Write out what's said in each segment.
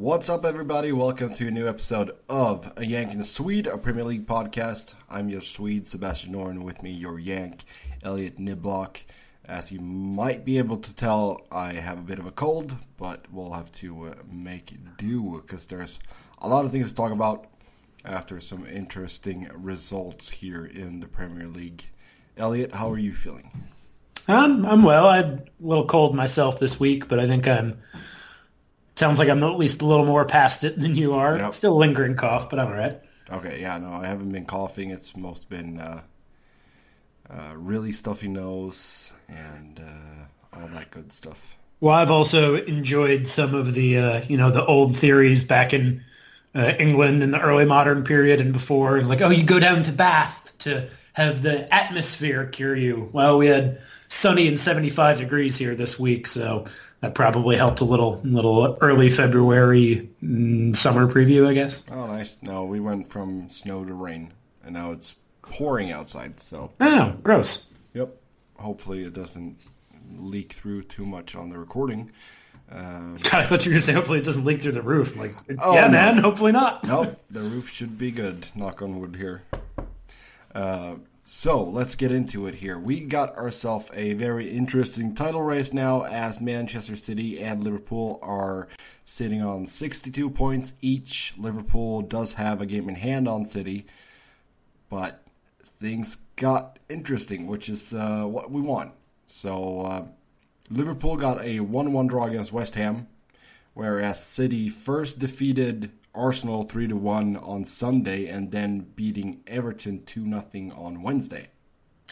What's up, everybody? Welcome to a new episode of A Yank and a Swede, a Premier League podcast. I'm your Swede, Sebastian Noren, with me, your Yank, Elliott Niblock. As you might be able to tell, I have a bit of a cold, but we'll have to uh, make do because there's a lot of things to talk about after some interesting results here in the Premier League. Elliott, how are you feeling? I'm I'm well. I had a little cold myself this week, but I think I'm Sounds like I'm at least a little more past it than you are. Yep. Still lingering cough, but I'm all right. Okay, yeah, no, I haven't been coughing. It's most been uh, uh, really stuffy nose and uh, all that good stuff. Well, I've also enjoyed some of the uh, you know the old theories back in uh, England in the early modern period and before. It was like, oh, you go down to Bath to have the atmosphere cure you. Well, we had sunny and 75 degrees here this week, so that probably helped a little, little early February mm, summer preview, I guess. Oh, nice. No, we went from snow to rain, and now it's pouring outside. So. Oh, gross. Yep. Hopefully, it doesn't leak through too much on the recording. Um, God, I thought you were going to say hopefully it doesn't leak through the roof. Like, oh, yeah, no. man, hopefully not. nope, the roof should be good. Knock on wood here. Uh, so let's get into it here. We got ourselves a very interesting title race now as Manchester City and Liverpool are sitting on 62 points each. Liverpool does have a game in hand on City, but things got interesting, which is uh, what we want. So uh, Liverpool got a 1 1 draw against West Ham, whereas City first defeated Arsenal 3 to 1 on Sunday and then beating Everton 2 0 on Wednesday.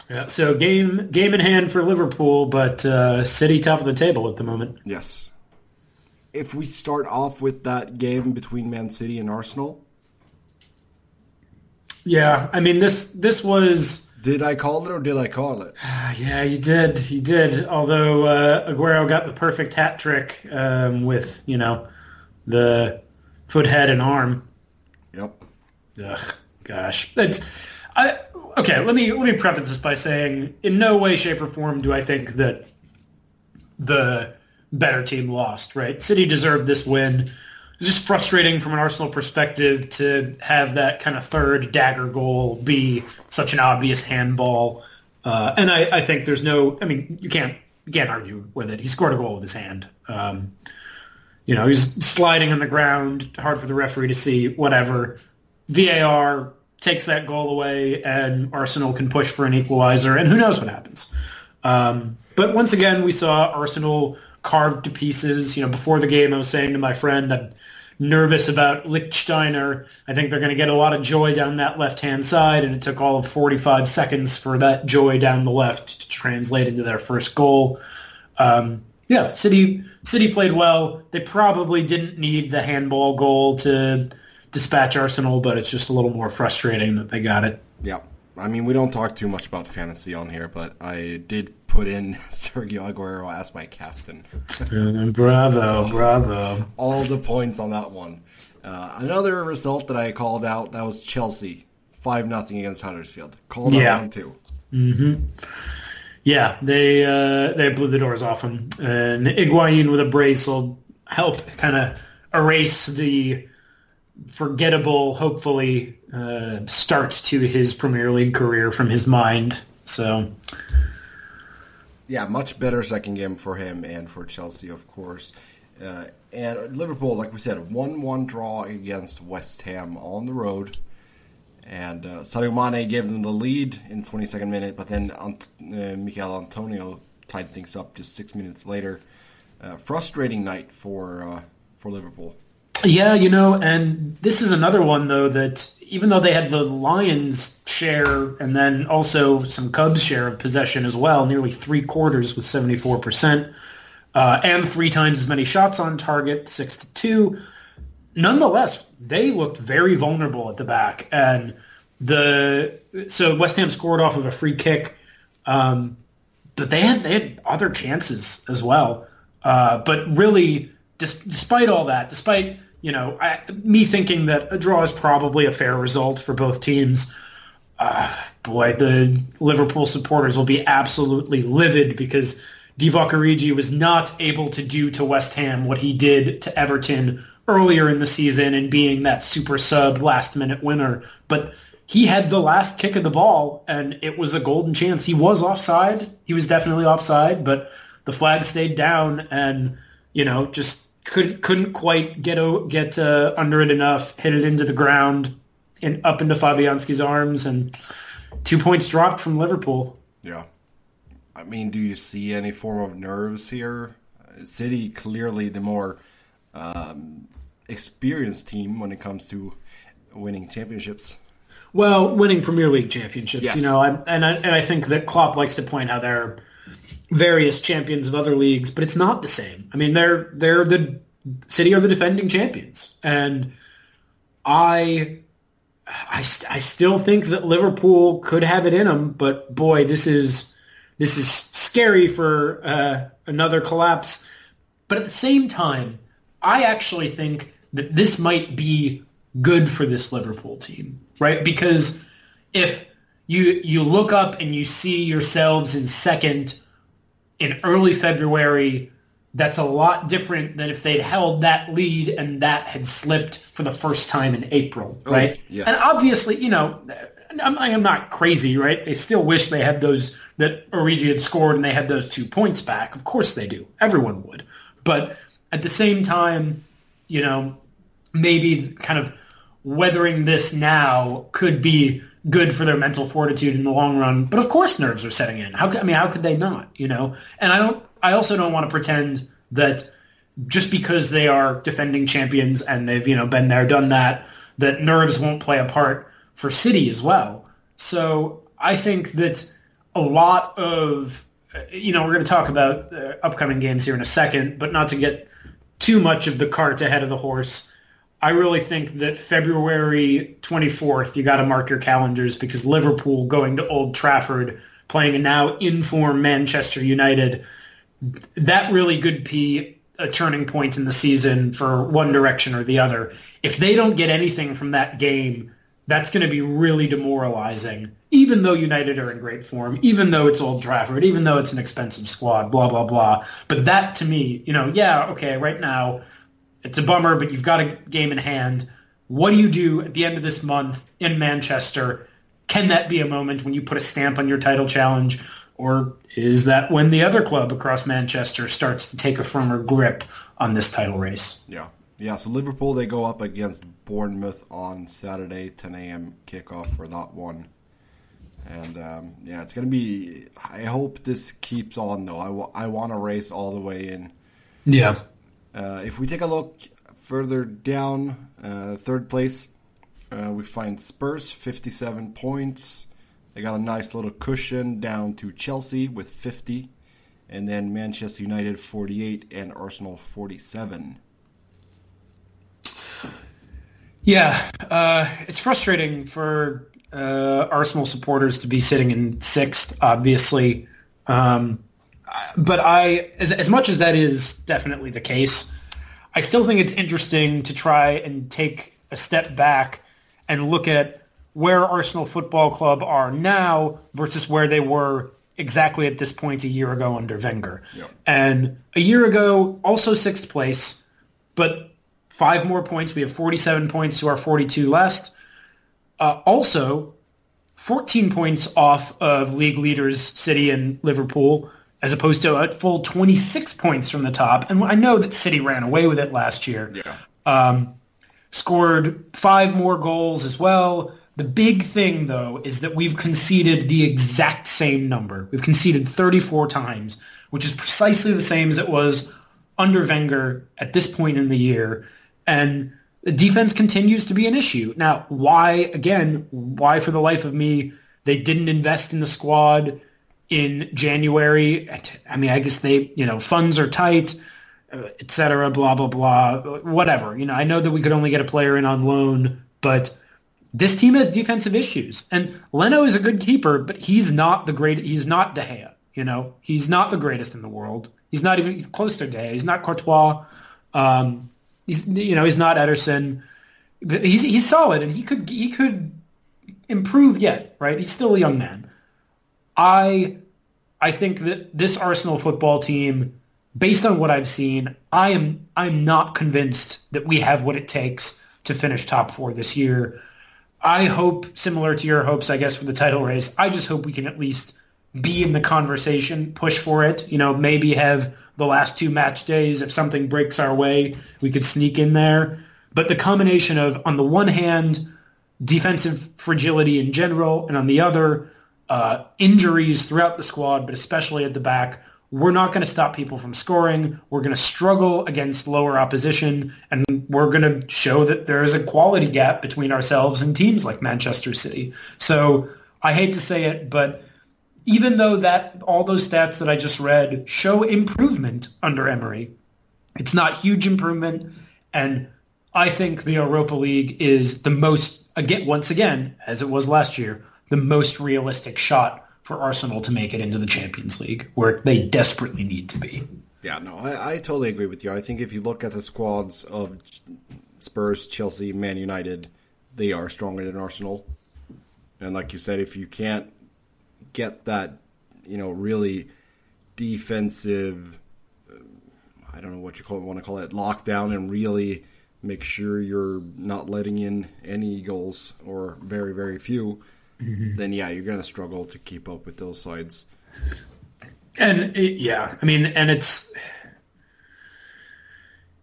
Yeah, so game game in hand for Liverpool, but uh, City top of the table at the moment. Yes. If we start off with that game between Man City and Arsenal. Yeah, I mean this this was did I call it or did I call it? yeah, you did. You did. Although uh, Aguero got the perfect hat trick um, with, you know, the foot, head, and arm. Yep. Ugh, gosh, that's. I, okay, let me let me preface this by saying, in no way, shape, or form do I think that the better team lost. Right? City deserved this win. It's just frustrating from an Arsenal perspective to have that kind of third dagger goal be such an obvious handball. Uh, and I, I, think there's no. I mean, you can't you can't argue with it. He scored a goal with his hand. Um, you know, he's sliding on the ground, hard for the referee to see, whatever. VAR takes that goal away and Arsenal can push for an equalizer and who knows what happens. Um, but once again, we saw Arsenal carved to pieces. You know, before the game, I was saying to my friend, I'm nervous about Lichtsteiner. I think they're going to get a lot of joy down that left-hand side, and it took all of 45 seconds for that joy down the left to translate into their first goal. Um, yeah, City City played well. They probably didn't need the handball goal to dispatch Arsenal, but it's just a little more frustrating that they got it. Yeah. I mean, we don't talk too much about fantasy on here, but I did put in Sergio Aguero as my captain. bravo, so, bravo. All the points on that one. Uh, another result that I called out, that was Chelsea. 5 nothing against Huddersfield. Called yeah. out one too. Mm-hmm. Yeah, they uh, they blew the doors off him, and Higuain with a brace will help kind of erase the forgettable, hopefully, uh, start to his Premier League career from his mind. So, yeah, much better second game for him and for Chelsea, of course. Uh, and Liverpool, like we said, one-one draw against West Ham on the road. And uh, Sadio Mane gave them the lead in 22nd minute, but then Ant- uh, Antonio tied things up just six minutes later. Uh, frustrating night for uh, for Liverpool. Yeah, you know, and this is another one though that even though they had the Lions share and then also some Cubs share of possession as well, nearly three quarters with 74 percent, uh, and three times as many shots on target, six to two nonetheless, they looked very vulnerable at the back. And the so West Ham scored off of a free kick, um, but they had they had other chances as well. Uh, but really, dis- despite all that, despite you know I, me thinking that a draw is probably a fair result for both teams. Uh, boy, the Liverpool supporters will be absolutely livid because Divock Origi was not able to do to West Ham what he did to Everton earlier in the season and being that super sub last minute winner, but he had the last kick of the ball and it was a golden chance. He was offside. He was definitely offside, but the flag stayed down and, you know, just couldn't couldn't quite get get uh, under it enough, hit it into the ground and up into Fabianski's arms and two points dropped from Liverpool. Yeah. I mean, do you see any form of nerves here? City clearly the more um, experienced team when it comes to winning championships. Well, winning Premier League championships, yes. you know, I, and I, and I think that Klopp likes to point out there are various champions of other leagues, but it's not the same. I mean, they're they're the City are the defending champions, and I I, I still think that Liverpool could have it in them, but boy, this is this is scary for uh, another collapse. But at the same time, I actually think that this might be good for this Liverpool team, right? Because if you you look up and you see yourselves in second in early February, that's a lot different than if they'd held that lead and that had slipped for the first time in April, oh, right? Yes. And obviously, you know, I'm, I'm not crazy, right? They still wish they had those that Origi had scored and they had those two points back. Of course they do. Everyone would. But at the same time, you know, maybe kind of weathering this now could be good for their mental fortitude in the long run. But of course, nerves are setting in. How I mean, how could they not? You know, and I don't. I also don't want to pretend that just because they are defending champions and they've you know been there, done that, that nerves won't play a part for City as well. So I think that a lot of you know we're going to talk about uh, upcoming games here in a second, but not to get too much of the cart ahead of the horse. I really think that February 24th, you got to mark your calendars because Liverpool going to Old Trafford, playing a now in-form Manchester United, that really could be a turning point in the season for one direction or the other. If they don't get anything from that game, that's going to be really demoralizing. Even though United are in great form, even though it's Old Trafford, even though it's an expensive squad, blah blah blah. But that to me, you know, yeah, okay, right now it's a bummer, but you've got a game in hand. What do you do at the end of this month in Manchester? Can that be a moment when you put a stamp on your title challenge? Or is that when the other club across Manchester starts to take a firmer grip on this title race? Yeah. Yeah, so Liverpool, they go up against Bournemouth on Saturday, 10 a.m. kickoff for that one. And um, yeah, it's going to be. I hope this keeps on, though. I, w- I want to race all the way in. Yeah. Uh, if we take a look further down, uh, third place, uh, we find Spurs, 57 points. They got a nice little cushion down to Chelsea with 50. And then Manchester United, 48, and Arsenal, 47. Yeah, uh, it's frustrating for uh, Arsenal supporters to be sitting in sixth, obviously. Um, but I, as, as much as that is definitely the case, I still think it's interesting to try and take a step back and look at where Arsenal Football Club are now versus where they were exactly at this point a year ago under Wenger. Yep. And a year ago, also sixth place, but five more points. We have 47 points to our 42 last. Uh, also, 14 points off of league leaders City and Liverpool as opposed to a full 26 points from the top. And I know that City ran away with it last year. Yeah. Um, scored five more goals as well. The big thing, though, is that we've conceded the exact same number. We've conceded 34 times, which is precisely the same as it was under Wenger at this point in the year. And the defense continues to be an issue. Now, why, again, why for the life of me, they didn't invest in the squad in January. I mean, I guess they, you know, funds are tight, uh, et cetera, blah, blah, blah, whatever. You know, I know that we could only get a player in on loan, but this team has defensive issues. And Leno is a good keeper, but he's not the great, he's not De Gea. You know, he's not the greatest in the world. He's not even close to De Gea. He's not Courtois. Um, he's, you know, he's not Ederson. He's, he's solid and he could, he could improve yet, right? He's still a young man. I I think that this Arsenal football team based on what I've seen, I am I'm not convinced that we have what it takes to finish top four this year. I hope, similar to your hopes, I guess, for the title race, I just hope we can at least be in the conversation, push for it. You know, maybe have the last two match days. If something breaks our way, we could sneak in there. But the combination of, on the one hand, defensive fragility in general, and on the other, uh, injuries throughout the squad, but especially at the back, we're not going to stop people from scoring. We're going to struggle against lower opposition, and we're going to show that there is a quality gap between ourselves and teams like Manchester City. So I hate to say it, but even though that all those stats that I just read show improvement under Emery, it's not huge improvement, and I think the Europa League is the most again once again as it was last year the most realistic shot for Arsenal to make it into the Champions League, where they desperately need to be. Yeah, no, I, I totally agree with you. I think if you look at the squads of Spurs, Chelsea, Man United, they are stronger than Arsenal. And like you said, if you can't get that, you know, really defensive, uh, I don't know what you call want to call it, lockdown, and really make sure you're not letting in any goals or very, very few mm-hmm. then yeah, you're going to struggle to keep up with those sides. And it, yeah, I mean, and it's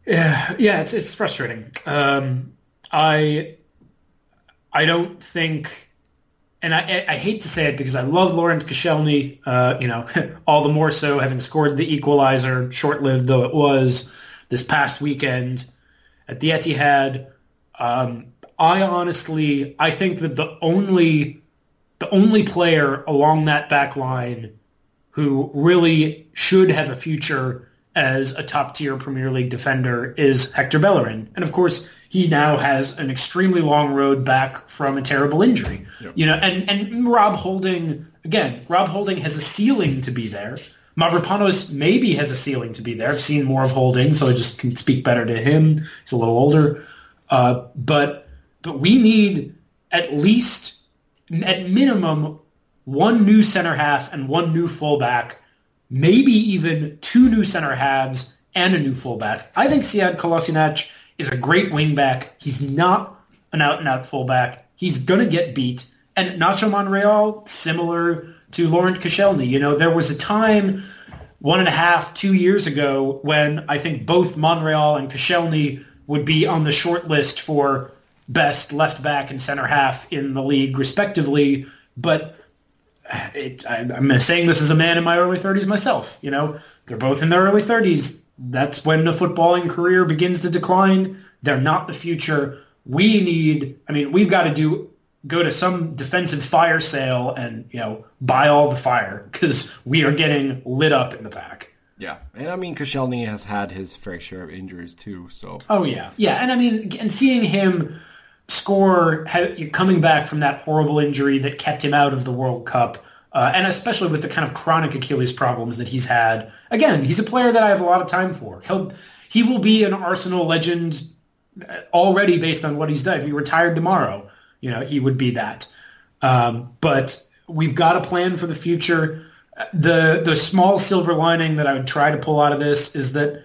yeah, yeah, it's it's frustrating. Um, I I don't think, and I I hate to say it because I love Laurent Koscielny. Uh, you know, all the more so having scored the equalizer, short-lived though it was, this past weekend at the Etihad. Um, I honestly, I think that the only the only player along that back line who really should have a future as a top tier Premier League defender is Hector Bellerin. And of course, he now has an extremely long road back from a terrible injury. Yep. You know, and, and Rob Holding, again, Rob Holding has a ceiling to be there. Mavropanos maybe has a ceiling to be there. I've seen more of Holding, so I just can speak better to him. He's a little older. Uh, but but we need at least at minimum one new center half and one new fullback, maybe even two new center halves and a new fullback. I think Sead Kolasinac is a great wingback. He's not an out-and-out fullback. He's going to get beat. And Nacho Monreal, similar to Laurent Koscielny. You know, there was a time one and a half, two years ago when I think both Monreal and Koscielny would be on the short list for best left back and center half in the league, respectively. But it, I, am saying this as a man in my early 30s myself. You know, they're both in their early 30s. That's when the footballing career begins to decline. They're not the future. We need. I mean, we've got to do go to some defensive fire sale and you know buy all the fire because we are getting lit up in the back. Yeah, and I mean Koscielny has had his fair share of injuries too. So. Oh yeah, yeah, and I mean, and seeing him score coming back from that horrible injury that kept him out of the World Cup, uh, and especially with the kind of chronic Achilles problems that he's had. Again, he's a player that I have a lot of time for. He'll he will be an Arsenal legend already based on what he's done. If he retired tomorrow, you know, he would be that. Um, but we've got a plan for the future. The the small silver lining that I would try to pull out of this is that,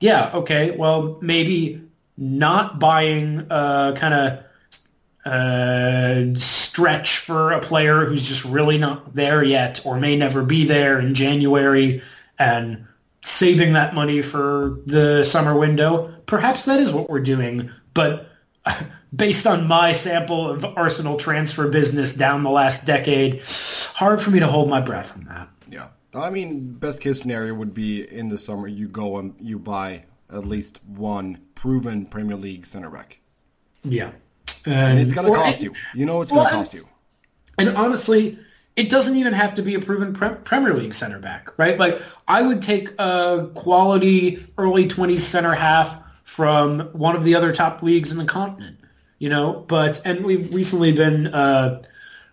yeah, okay, well, maybe not buying a kind of uh, stretch for a player who's just really not there yet or may never be there in January and saving that money for the summer window. Perhaps that is what we're doing, but based on my sample of Arsenal transfer business down the last decade, hard for me to hold my breath on that. Yeah. I mean, best case scenario would be in the summer you go and you buy at least one proven Premier League center back. Yeah. And, and it's going to cost you. You know it's going to cost you. And honestly, it doesn't even have to be a proven pre- Premier League center back, right? Like I would take a quality early 20s center half from one of the other top leagues in the continent, you know, but and we've recently been uh,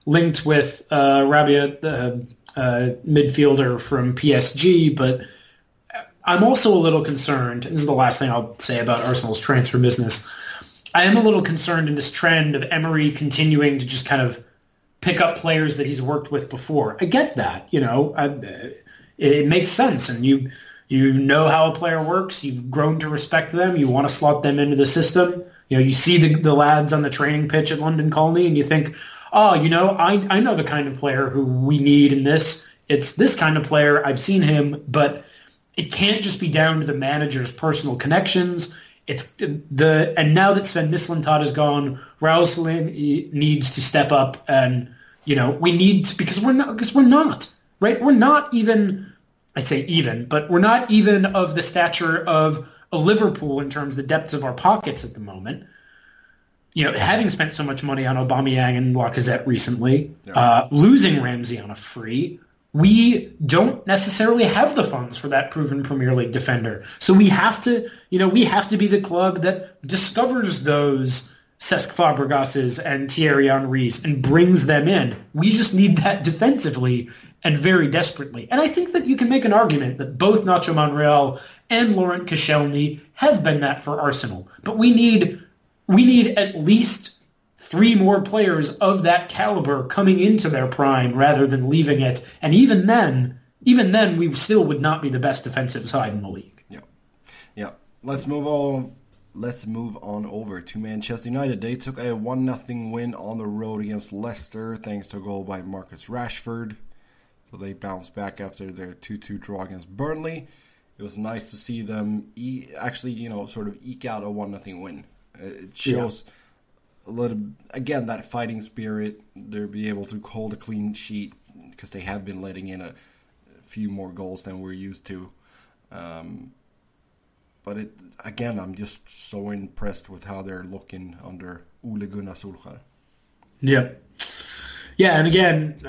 linked with uh, Rabiot, the uh, midfielder from PSG, but I'm also a little concerned. And this is the last thing I'll say about Arsenal's transfer business. I am a little concerned in this trend of Emery continuing to just kind of pick up players that he's worked with before. I get that, you know, I, it makes sense, and you you know how a player works. You've grown to respect them. You want to slot them into the system. You know, you see the, the lads on the training pitch at London Colney and you think, oh, you know, I, I know the kind of player who we need in this. It's this kind of player. I've seen him, but it can't just be down to the manager's personal connections. It's the and now that Sven Mislintat is gone, Raul needs to step up and you know we need to, because we're not because we're not right. We're not even I say even, but we're not even of the stature of a Liverpool in terms of the depths of our pockets at the moment. You know, having spent so much money on Aubameyang and Lacazette recently, yeah. uh, losing Ramsey on a free, we don't necessarily have the funds for that proven Premier League defender. So we have to, you know, we have to be the club that discovers those Cesc Fabregases and Thierry Henrys and brings them in. We just need that defensively and very desperately. And I think that you can make an argument that both Nacho Monreal and Laurent Koscielny have been that for Arsenal. But we need we need at least three more players of that caliber coming into their prime rather than leaving it. And even then, even then, we still would not be the best defensive side in the league. Yeah, yeah. Let's move on. Let's move on over to Manchester United. They took a one 0 win on the road against Leicester, thanks to a goal by Marcus Rashford. So they bounced back after their 2-2 draw against Burnley. It was nice to see them e- actually, you know, sort of eke out a one 0 win. It shows. Yeah little again that fighting spirit. They'll be able to hold a clean sheet because they have been letting in a, few more goals than we're used to. Um, but it again, I'm just so impressed with how they're looking under Ole Gunnar Solskjaer. Yeah, yeah, and again,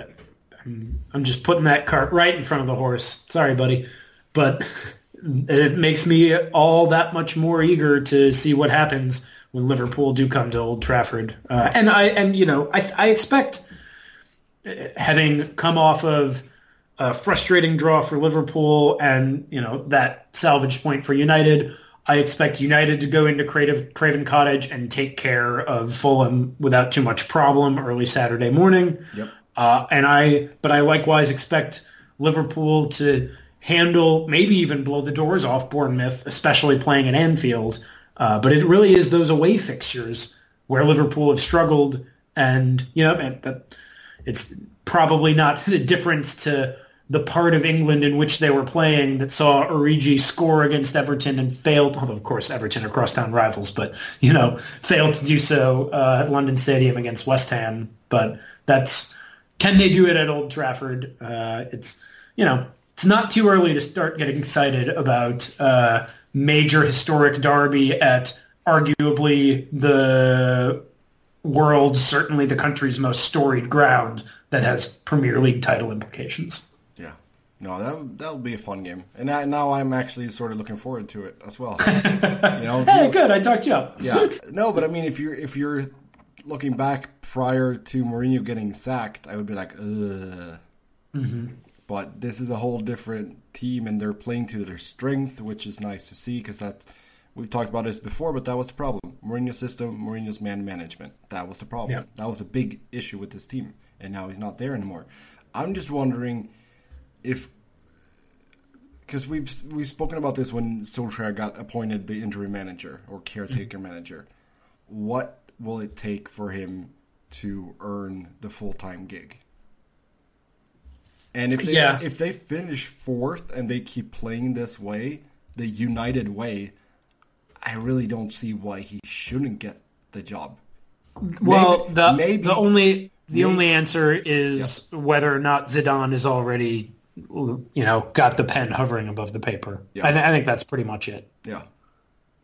I'm just putting that cart right in front of the horse. Sorry, buddy, but it makes me all that much more eager to see what happens when Liverpool do come to Old Trafford. Uh, and I and you know I, I expect uh, having come off of a frustrating draw for Liverpool and you know that salvage point for United. I expect United to go into Creative Craven Cottage and take care of Fulham without too much problem early Saturday morning. Yep. Uh, and I, but I likewise expect Liverpool to handle, maybe even blow the doors off Bournemouth, especially playing at Anfield. Uh, but it really is those away fixtures where Liverpool have struggled, and you know, that it's probably not the difference to the part of England in which they were playing that saw Origi score against Everton and failed. Although, of course, Everton are crosstown rivals, but you know, failed to do so uh, at London Stadium against West Ham. But that's can they do it at Old Trafford? Uh, it's you know, it's not too early to start getting excited about uh, major historic derby at arguably the world's, certainly the country's most storied ground that has Premier League title implications. Yeah. No, that that'll be a fun game, and I, now I'm actually sort of looking forward to it as well. you know, hey, good, I talked you up. yeah, no, but I mean, if you're if you're looking back prior to Mourinho getting sacked, I would be like, ugh. Mm-hmm. But this is a whole different team, and they're playing to their strength, which is nice to see because that's we've talked about this before, but that was the problem. Mourinho's system, Mourinho's man management. That was the problem. Yeah. That was a big issue with this team, and now he's not there anymore. I'm just wondering if because we've we've spoken about this when Solskjaer got appointed the interim manager or caretaker mm-hmm. manager. What will it take for him to earn the full time gig? And if they, yeah. if they finish fourth and they keep playing this way, the United way, I really don't see why he shouldn't get the job. Well, maybe, the maybe, the only the maybe, only answer is whether or not Zidane is already, you know, got the pen hovering above the paper. Yeah. I, I think that's pretty much it. Yeah,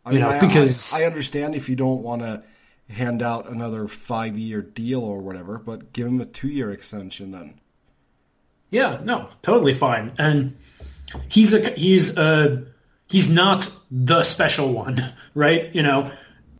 I you mean, know, I, because I, I understand if you don't want to hand out another five year deal or whatever, but give him a two year extension then. Yeah, no, totally fine. And he's a he's a he's not the special one, right? You know,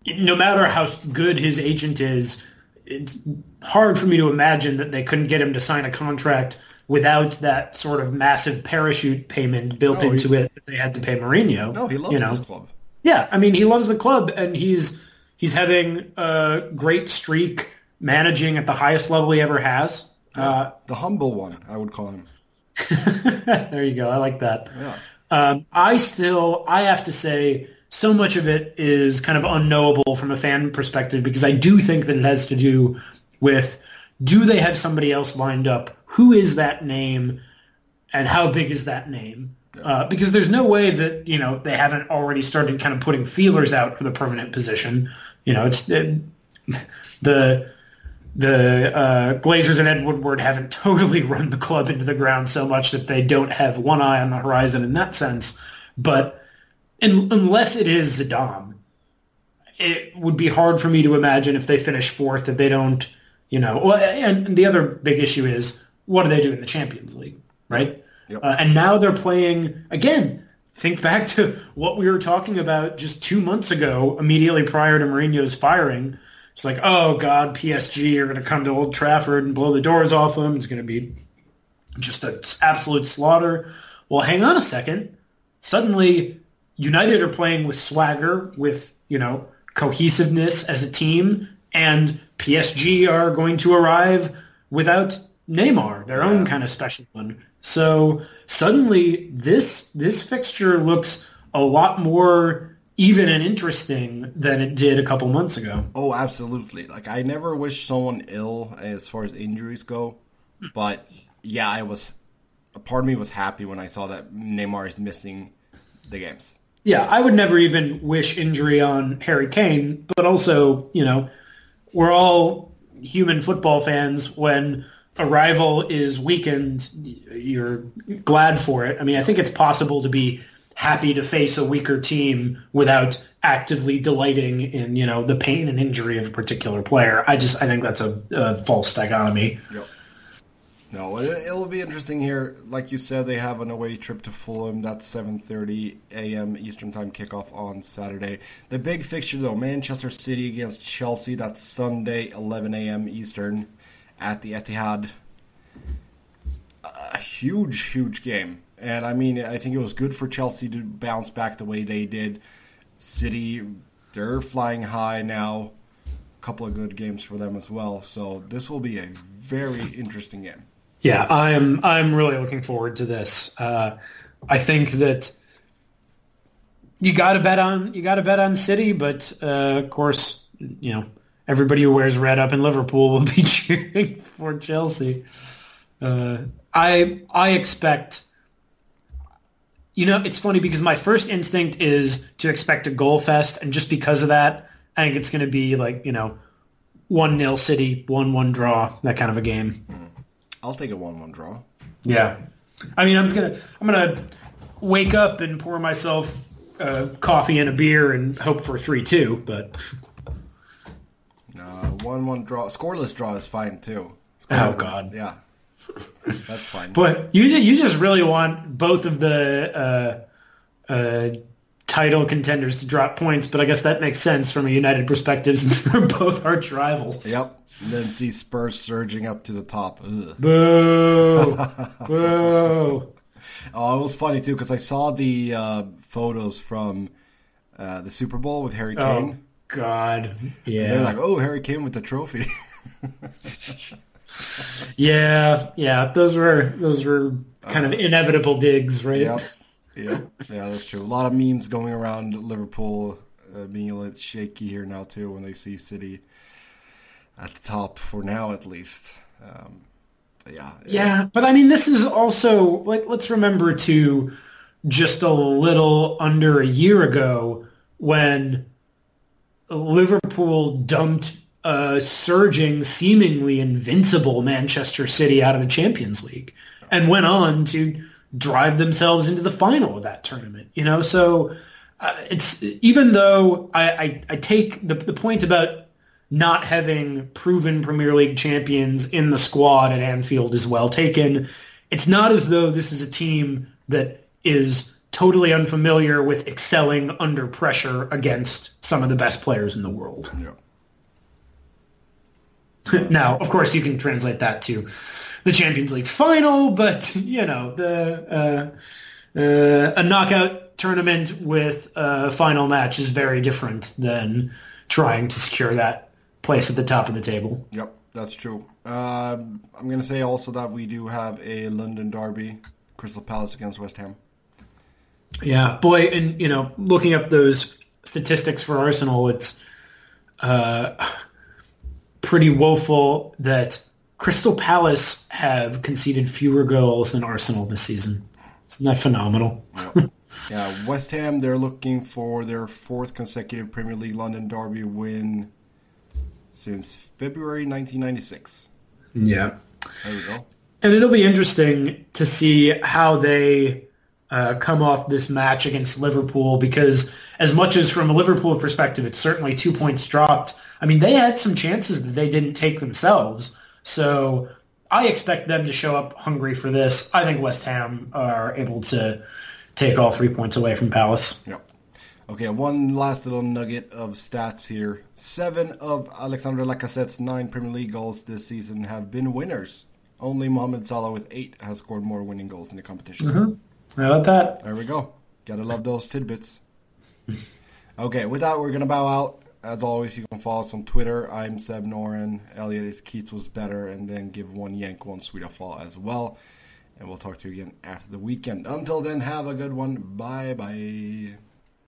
no matter how good his agent is, it's hard for me to imagine that they couldn't get him to sign a contract without that sort of massive parachute payment built no, into it that they had to pay Mourinho. No, he loves you know? his club. Yeah, I mean, he loves the club, and he's he's having a great streak managing at the highest level he ever has. Uh, the humble one, I would call him. there you go. I like that. Yeah. Um, I still, I have to say, so much of it is kind of unknowable from a fan perspective because I do think that it has to do with do they have somebody else lined up? Who is that name? And how big is that name? Uh, because there's no way that you know they haven't already started kind of putting feelers out for the permanent position. You know, it's it, the the uh, Glazers and Ed Woodward haven't totally run the club into the ground so much that they don't have one eye on the horizon in that sense. But in, unless it is Zidane, it would be hard for me to imagine if they finish fourth that they don't, you know. Well, and the other big issue is what do they do in the Champions League, right? Yep. Uh, and now they're playing again. Think back to what we were talking about just two months ago, immediately prior to Mourinho's firing. It's like, oh God, PSG are going to come to Old Trafford and blow the doors off them. It's going to be just an absolute slaughter. Well, hang on a second. Suddenly, United are playing with swagger, with you know cohesiveness as a team, and PSG are going to arrive without Neymar, their own kind of special one. So suddenly, this this fixture looks a lot more even and interesting than it did a couple months ago. Oh, absolutely. Like I never wish someone ill as far as injuries go, but yeah, I was. A part of me was happy when I saw that Neymar is missing the games. Yeah, I would never even wish injury on Harry Kane, but also, you know, we're all human football fans. When a rival is weakened, you're glad for it. I mean, I think it's possible to be happy to face a weaker team without actively delighting in, you know, the pain and injury of a particular player. I just, I think that's a, a false dichotomy. Yep. No, it, will be interesting here. Like you said, they have an away trip to Fulham. That's 7:30 a.m. Eastern Time kickoff on Saturday. The big fixture, though, Manchester City against Chelsea. That's Sunday, 11 a.m. Eastern, at the Etihad. A huge, huge game, and I mean, I think it was good for Chelsea to bounce back the way they did. City, they're flying high now. A couple of good games for them as well. So this will be a very interesting game. Yeah, I'm I'm really looking forward to this. Uh, I think that you got to bet on you got to bet on City, but uh, of course, you know everybody who wears red up in Liverpool will be cheering for Chelsea. Uh, I I expect. You know, it's funny because my first instinct is to expect a goal fest, and just because of that, I think it's going to be like you know, one 0 City, one one draw, that kind of a game. I'll take a one-one draw. Yeah, I mean, I'm gonna I'm gonna wake up and pour myself uh, coffee and a beer and hope for three two, but no, one-one draw, scoreless draw is fine too. Scoreless, oh God, yeah, that's fine. But you you just really want both of the uh, uh, title contenders to drop points, but I guess that makes sense from a United perspective since they're both arch rivals. Yep. And then see Spurs surging up to the top. Ugh. Boo! Boo! Oh, it was funny too because I saw the uh, photos from uh, the Super Bowl with Harry Kane. Oh God! Yeah, and they're like, "Oh, Harry Kane with the trophy." yeah, yeah. Those were those were kind of inevitable digs, right? Yep. Yeah, yeah, that's true. A lot of memes going around Liverpool uh, being a little shaky here now too when they see City at the top for now, at least. Um, yeah, yeah, but I mean, this is also like let's remember to just a little under a year ago when Liverpool dumped a surging, seemingly invincible Manchester City out of the Champions League and went on to drive themselves into the final of that tournament. You know, so uh, it's even though I, I, I take the, the point about not having proven Premier League champions in the squad at Anfield is well taken. It's not as though this is a team that is totally unfamiliar with excelling under pressure against some of the best players in the world. Yeah. now, of course, you can translate that to the Champions League final, but you know the uh, uh, a knockout tournament with a final match is very different than trying to secure that place at the top of the table. Yep, that's true. Uh, I'm going to say also that we do have a London derby, Crystal Palace against West Ham. Yeah, boy, and you know, looking up those statistics for Arsenal, it's uh, pretty woeful that Crystal Palace have conceded fewer goals than Arsenal this season. Isn't that phenomenal? Yeah, West Ham, they're looking for their fourth consecutive Premier League London Derby win since February 1996. Yeah. There we go. And it'll be interesting to see how they uh, come off this match against Liverpool because as much as from a Liverpool perspective, it's certainly two points dropped. I mean, they had some chances that they didn't take themselves. So I expect them to show up hungry for this. I think West Ham are able to take all three points away from Palace. Yep. Okay, one last little nugget of stats here. Seven of Alexandre Lacazette's nine Premier League goals this season have been winners. Only Mohamed Salah with eight has scored more winning goals in the competition. Mm-hmm. How about that? There we go. Gotta love those tidbits. okay, with that, we're gonna bow out. As always, you can follow us on Twitter. I'm Seb Noren. Elliott is Keats was better, and then give one yank, one Swede of fall as well. And we'll talk to you again after the weekend. Until then, have a good one. Bye bye.